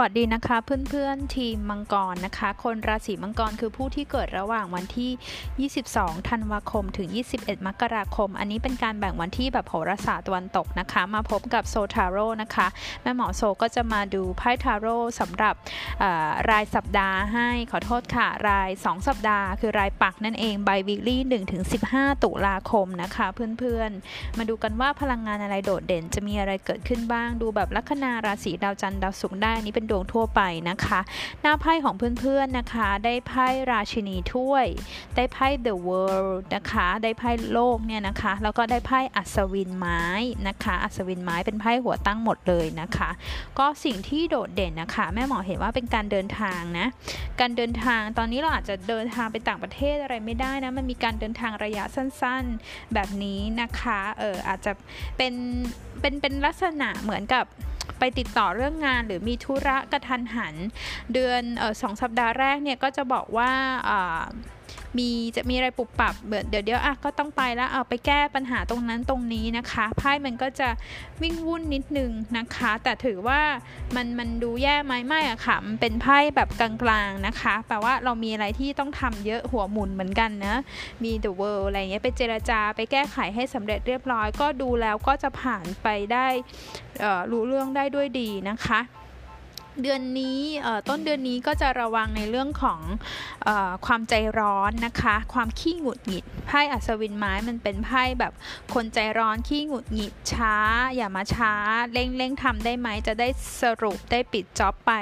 วัสดีนะคะเพื่อนๆทีมมังกรนะคะ คนราศีมังกรคือผู้ที่เกิดระหว่างวันที่ 22 ธันวาคมถึง 21 มกราคม อันนี้เป็นการแบ่งวันที่แบบโหราศาสตร์ตะวันตกนะคะ มาพบกับโซทาโร่นะคะแม่หมอโซก็จะมาดูไพ่ทาโร่สำหรับรายสัปดาห์ให้ขอโทษค่ะ ราย 2 สัปดาห์ คือรายปักนั่นเองไบวิกลี่1ถึง15 ตุลาคมนะคะ เพื่อนๆ มาดูกันว่าพลังงานอะไรโดดเด่น จะมีอะไรเกิดขึ้นบ้างดูแบบลัคนาราศีดาวจันทร์ดาวศุกร์ได้นี้เป็นดวงทั่วไปนะคะ หน้าไพ่ของเพื่อนๆนะคะ ได้ไพ่ราชินีถ้วย ได้ไพ่ the world นะคะ ได้ไพ่โลกเนี่ยนะคะ แล้วก็ได้ไพ่อัศวินไม้นะคะ อัศวินไม้เป็นไพ่หัวตั้งหมดเลยนะคะ ก็สิ่งที่โดดเด่นนะคะ แม่หมอเห็นว่าเป็นการเดินทางนะ การเดินทางตอนนี้เราอาจจะเดินทางไปต่างประเทศอะไรไม่ได้นะ มันมีการเดินทางระยะสั้นๆแบบนี้นะคะ เอออาจจะเป็นเป็นเป็นลักษณะเหมือนกับ ไปติดต่อเรื่องงานหรือมีธุระกระทันหัน เดือนออสองสัปดาห์แรกเนี่ยก็จะบอกว่า มีจะมีอะไรปุบปับเดี๋ยวเดี๋ยวอะก็ต้องไปแล้วเอาไปแก้ปัญหาตรงนั้นตรงนี้นะคะไพ่มันก็จะวิ่งวุ่นนิดนึงนะคะ แต่ถือว่ามันมันดูแย่ไหมไม่อะค่ะมันเป็นไพ่แบบกลางๆนะคะ แปลว่าเรามีอะไรที่ต้องทำเยอะหัวหมุนเหมือนกันนะมี the world อะไรเงี้ยไปเจราจาไปแก้ไขให้สำเร็จเรียบร้อย ก็ดูแล้วก็จะผ่านไปได้รู้เรื่องได้ด้วยดีนะคะ เดือนนี้ต้นเดือนนี้ก็จะระวังในเรื่องของอความใจร้อนนะคะ ความขี้หงุดหงิดไพ่อัศวินไม้มันเป็นไพ่แบบคนใจร้อนขี้หงุดหงิดช้า อย่ามาช้าเร่งเร่งทำได้ไหมจะได้สรุปได้ปิดจ็อบไป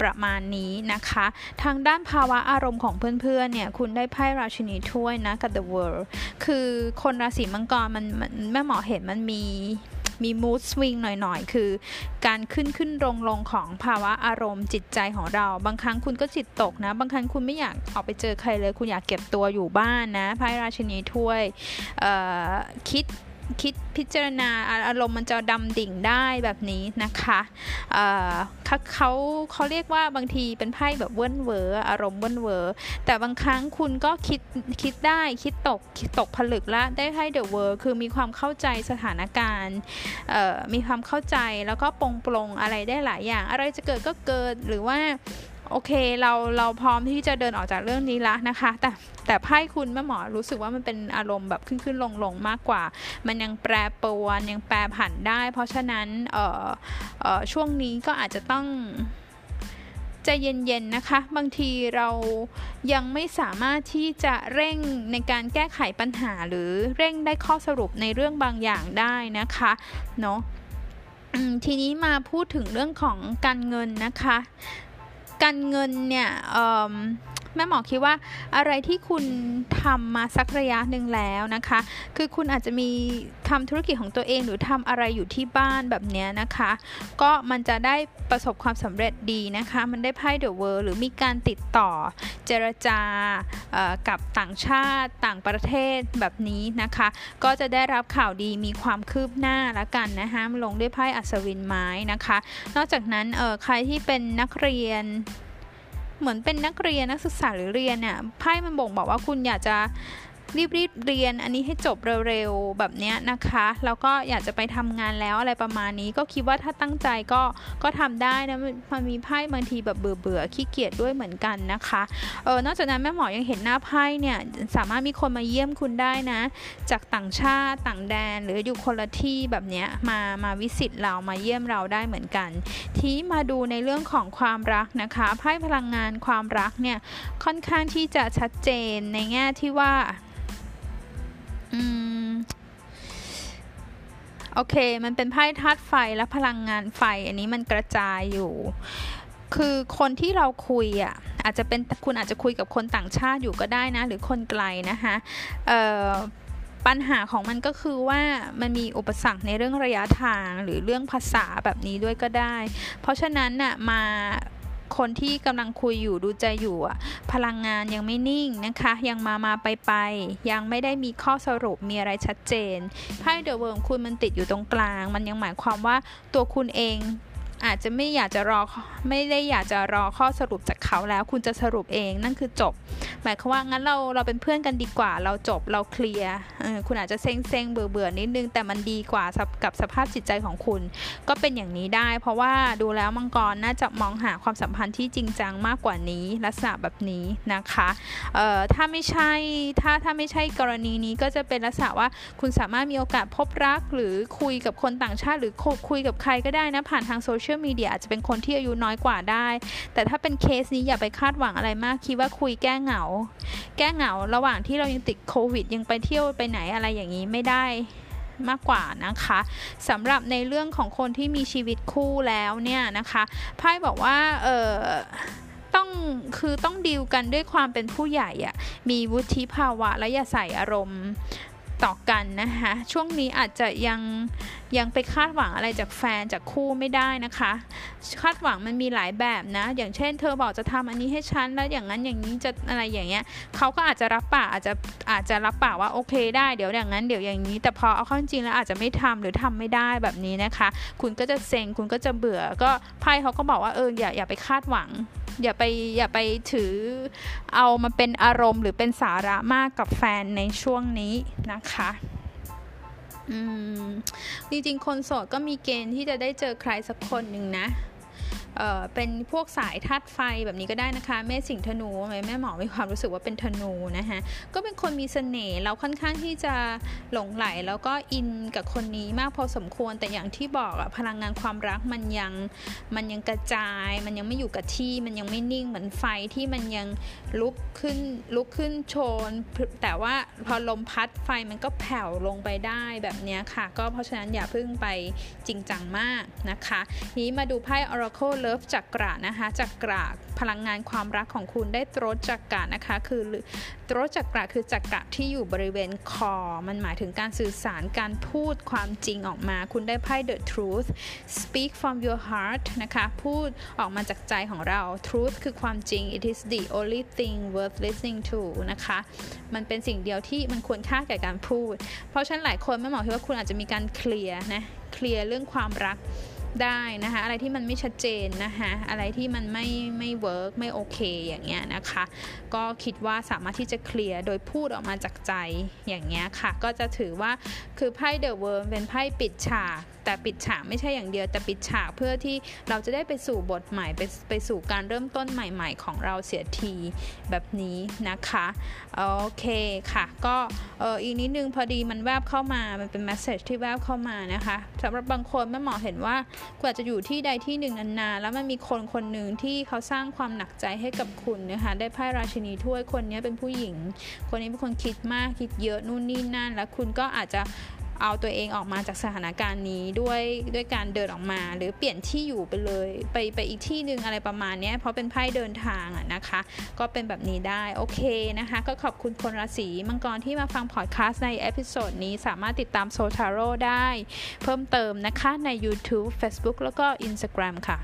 ประมาณนี้นะคะ ทางด้านภาวะอารมณ์ของเพื่อนๆเนี่ยคุณได้ไพ่ราชินีถ้วยนะกับ The World คือคนราศีมังกรมันแม่หมอเห็นมันมี มีมูดสวิงหน่อยๆ คือการขึ้นขึ้นลงลงของภาวะอารมณ์จิตใจของเรา บางครั้งคุณก็จิตตกนะ บางครั้งคุณไม่อยากออกไปเจอใครเลย คุณอยากเก็บตัวอยู่บ้านนะไพ่ราชินีถ้วยคิด คิดพิจารณาอารมณ์มันจะดำดิ่งได้แบบนี้นะคะเเขาเขาเรียกว่าบางทีเป็นไพ่แบบเวิ้นเวออารมณ์เวิ้นเวอแต่บางครั้งคุณก็คิดคิดได้คิดตกคิดตกผลึกล้วได้ไพ่เดอะเวอร์คือมีความเข้าใจสถานการณ์มีความเข้าใจแล้วก็ปรงปรงอะไรได้หลายอย่าง อะไรจะเกิดก็เกิดหรือว่า โอเคเราเราพร้อมที่จะเดินออกจากเรื่องนี้ละนะคะ แต่แต่ไพ่คุณแม่หมอรู้สึกว่ามันเป็นอารมณ์แบบขึ้นขึ้นลงลงมากกว่า มันยังแปรปรวนยังแปรผันได้ เพราะฉะนั้นเอ่อเอ่อช่วงนี้ก็อาจจะต้องใจเย็นๆนะคะ บางทีเรายังไม่สามารถที่จะเร่งในการแก้ไขปัญหาหรือเร่งได้ข้อสรุปในเรื่องบางอย่างได้นะคะเนาะทีนี้มาพูดถึงเรื่องของการเงินนะคะ การเงินเนี่ย แม่หมอคิดว่าอะไรที่คุณทำมาสักระยะหนึ่งแล้วนะคะ คือคุณอาจจะมีทำธุรกิจของตัวเองหรือทำอะไรอยู่ที่บ้านแบบนี้นะคะ ก็มันจะได้ประสบความสำเร็จดีนะคะ มันได้ไพ่เดอะเวิร์หรือมีการติดต่อเจรจากับต่างชาติต่างประเทศแบบนี้นะคะ ก็จะได้รับข่าวดีมีความคืบหน้าละกันนะคะลงด้วยไพ่อัศวินไม้นะคะ นอกจากนั้นใครที่เป็นนักเรียน เหมือนเป็นนักเรียนนักศึกษาหรือเรียนเนี่ยไพ่มันบ่งบอกว่าคุณอยากจะ รีบๆเรียนอันนี้ให้จบเร็วๆแบบนี้นะคะแล้วก็อยากจะไปทำงานแล้วอะไรประมาณนี้ ก็คิดว่าถ้าตั้งใจก็ก็ทำได้นะมันมีไพ่บางทีแบบเบื่อเบื่อขี้เกียจด้วยเหมือนกันนะคะเออนอกจากนั้นแม่หมอยังเห็นหน้าไพ่เนี่ยสามารถมีคนมาเยี่ยมคุณได้นะ จากต่างชาติต่างแดน หรืออยู่คนละที่แบบนี้มามาวิสิตเรามาเยี่ยมเราได้เหมือนกัน ที่มาดูในเรื่องของความรักนะคะไพ่พลังงานความรักเนี่ยค่อนข้างที่จะชัดเจนในแง่ที่ว่า อืม โอเค มันเป็นไพ่ธาตุไฟและพลังงานไฟ อันนี้มันกระจายอยู่ คือคนที่เราคุยอะ อาจจะเป็นคุณอาจจะคุยกับคนต่างชาติอยู่ก็ได้นะ หรือคนไกลนะคะเอ่อปัญหาของมันก็คือว่ามันมีอุปสรรคในเรื่องระยะทางหรือเรื่องภาษาแบบนี้ด้วยก็ได้ เพราะฉะนั้นน่ะมา คนที่กำลังคุยอยู่ดูใจอยู่อะพลังงานยังไม่นิ่งนะคะ ยังมามาไปไปยังไม่ได้มีข้อสรุปมีอะไรชัดเจนไพ่เดอะเวิร์มคุณมันติดอยู่ตรงกลาง มันยังหมายความว่าตัวคุณเอง อาจจะไม่อยากจะรอไม่ได้อยากจะรอข้อสรุปจากเขาแล้ว คุณจะสรุปเองนั่นคือจบ หมายความว่างั้นเราเราเป็นเพื่อนกันดีกว่า เราจบเราเคลียร์คุณอาจจะเซ็งเซ็งเบื่อเบื่อนิดนึง แต่มันดีกว่ากับสภาพจิตใจของคุณ ก็เป็นอย่างนี้ได้ เพราะว่าดูแล้วมังกรน่าจะมองหาความสัมพันธ์ที่จริงจังมากกว่านี้ ลักษณะแบบนี้นะคะเอ่อถ้าไม่ใช่ถ้าถ้าไม่ใช่กรณีนี้ก็จะเป็นลักษณะว่าคุณสามารถมีโอกาสพบรักหรือคุยกับคนต่างชาติ หรือคุยกับใครก็ได้นะผ่านทางโซเชียลมีเดียอาจจะเป็นคนที่อายุน้อยกว่าได้ แต่ถ้าเป็นเคสนี้อย่าไปคาดหวังอะไรมาก คิดว่าคุยแก้เหงา แก้เหงาระหว่างที่เรายังติดโควิด ยังไปเที่ยวไปไหนอะไรอย่างนี้ไม่ได้มากกว่านะคะสำหรับในเรื่องของคนที่มีชีวิตคู่แล้วเนี่ยนะคะไพ่บอกว่าเออต้องคือต้องดีลกันด้วยความเป็นผู้ใหญ่อะมีวุฒิภาวะและอย่าใส่อารมณ์ ต่อกันนะคะช่วงนี้อาจจะยังยังไปคาดหวังอะไรจากแฟนจากคู่ไม่ได้นะคะ คาดหวังมันมีหลายแบบนะ อย่างเช่น เธอบอกจะทำอันนี้ให้ฉันแล้วอย่างนั้นอย่างนี้จะอะไรอย่างเงี้ยเขาก็อาจจะรับปากอาจจะอาจจะรับปากว่าโอเค ได้เดี๋ยวอย่างนั้นเดี๋ยวอย่างนี้ แต่พอเอาเข้าจริงแล้วอาจจะไม่ทำหรือทำไม่ได้แบบนี้นะคะ คุณก็จะเซ็งคุณก็จะเบื่อก็ไพ่เขาก็บอกว่าเอออย่าอย่าไปคาดหวัง อย่าไปอย่าไปถือเอามาเป็นอารมณ์หรือเป็นสาระมากกับแฟนในช่วงนี้นะคะอืมจริงๆ คนโสดก็มีเกณฑ์ที่จะได้เจอใครสักคนหนึ่งนะ เเป็นพวกสายธาตุไฟแบบนี้ก็ได้นะคะ แม่สิงธนูแม่หมอมีความรู้สึกว่าเป็นธนูนะคะก็เป็นคนมีเสน่ห์เราค่อนข้างที่จะหลงไหลแล้วก็อินกับคนนี้มากพอสมควรแต่อย่างที่บอกอะพลังงานความรักมันยังมันยังกระจาย มันยังไม่อยู่กับที่มันยังไม่นิ่งเหมือนไฟที่มันยังลุกขึ้นลุกขึ้นโชน แต่ว่าพอลมพัดไฟมันก็แผ่วลงไปได้แบบนี้ค่ะ ก็เพราะฉะนั้นอย่าเพิ่งไปจริงจังมากนะคะนี้มาดูไพ่ Oracle ลิิฟจักระนะคะจักระพลังงานความรักของคุณได้ตรจักระนะคะ คือตรจักระคือจักระที่อยู่บริเวณคอ มันหมายถึงการสื่อสารการพูดความจริงออกมา คุณได้ไพ่ the truth speak from your heart นะคะพูดออกมาจากใจของเรา truth คือความจริง it is the only thing worth listening to นะคะมันเป็นสิ่งเดียวที่มันควรค่าแก่การพูด เพราะฉะนั้นหลายคนไม่เหมอคิดว่าคุณอาจจะมีการเคลียร์นะเคลียร์เรื่องความรัก ได้นะคะอะไรที่มันไม่ชัดเจนนะคะอะไรที่มันไม่ไม่ work ไม่โอเคอย่างเงี้ยนะคะ ก็คิดว่าสามารถที่จะเคลียร์โดยพูดออกมาจากใจอย่างเงี้ยค่ะ ก็จะถือว่าคือไพ่ The World เป็นไพ่ปิดฉาก แต่ปิดฉากไม่ใช่อย่างเดียว แต่ปิดฉากเพื่อที่เราจะได้ไปสู่บทใหม่ไปไปสู่การเริ่มต้นใหม่ ๆ ของเราเสียทีแบบนี้นะคะโอเคค่ะ ก็เอออีกนิดนึงพอดีมันแวบเข้ามามันเป็นแมสเซจที่แวบเข้ามานะคะสำหรับบางคนแม่หมอเห็นว่ากว่าจะอยู่ที่ใดที่หนึ่งนานๆแล้วมันมีคนคนหนึ่งที่เขาสร้างความหนักใจให้กับคุณนะคะได้ไพ่ราชินีถ้วยคนนี้เป็นผู้หญิง คนนี้เป็นคนคิดมากคิดเยอะนู่นนี่นั่น แล้วคุณก็อาจจะ เอาตัวเองออกมาจากสถานการณ์นี้ด้วยด้วยการเดินออกมา หรือเปลี่ยนที่อยู่ไปเลย ไปไปอีกที่หนึ่งอะไรประมาณนี้เพราะเป็นไพ่เดินทางอะนะคะ ก็เป็นแบบนี้ได้โอเคนะคะ ก็ขอบคุณคนราศีมังกรที่มาฟังพอดแคสต์ใน episode นี้สามารถติดตามโซทาโร่ได้ เพิ่มเติมนะคะใน YouTube Facebook แล้วก็ Instagram ค่ะ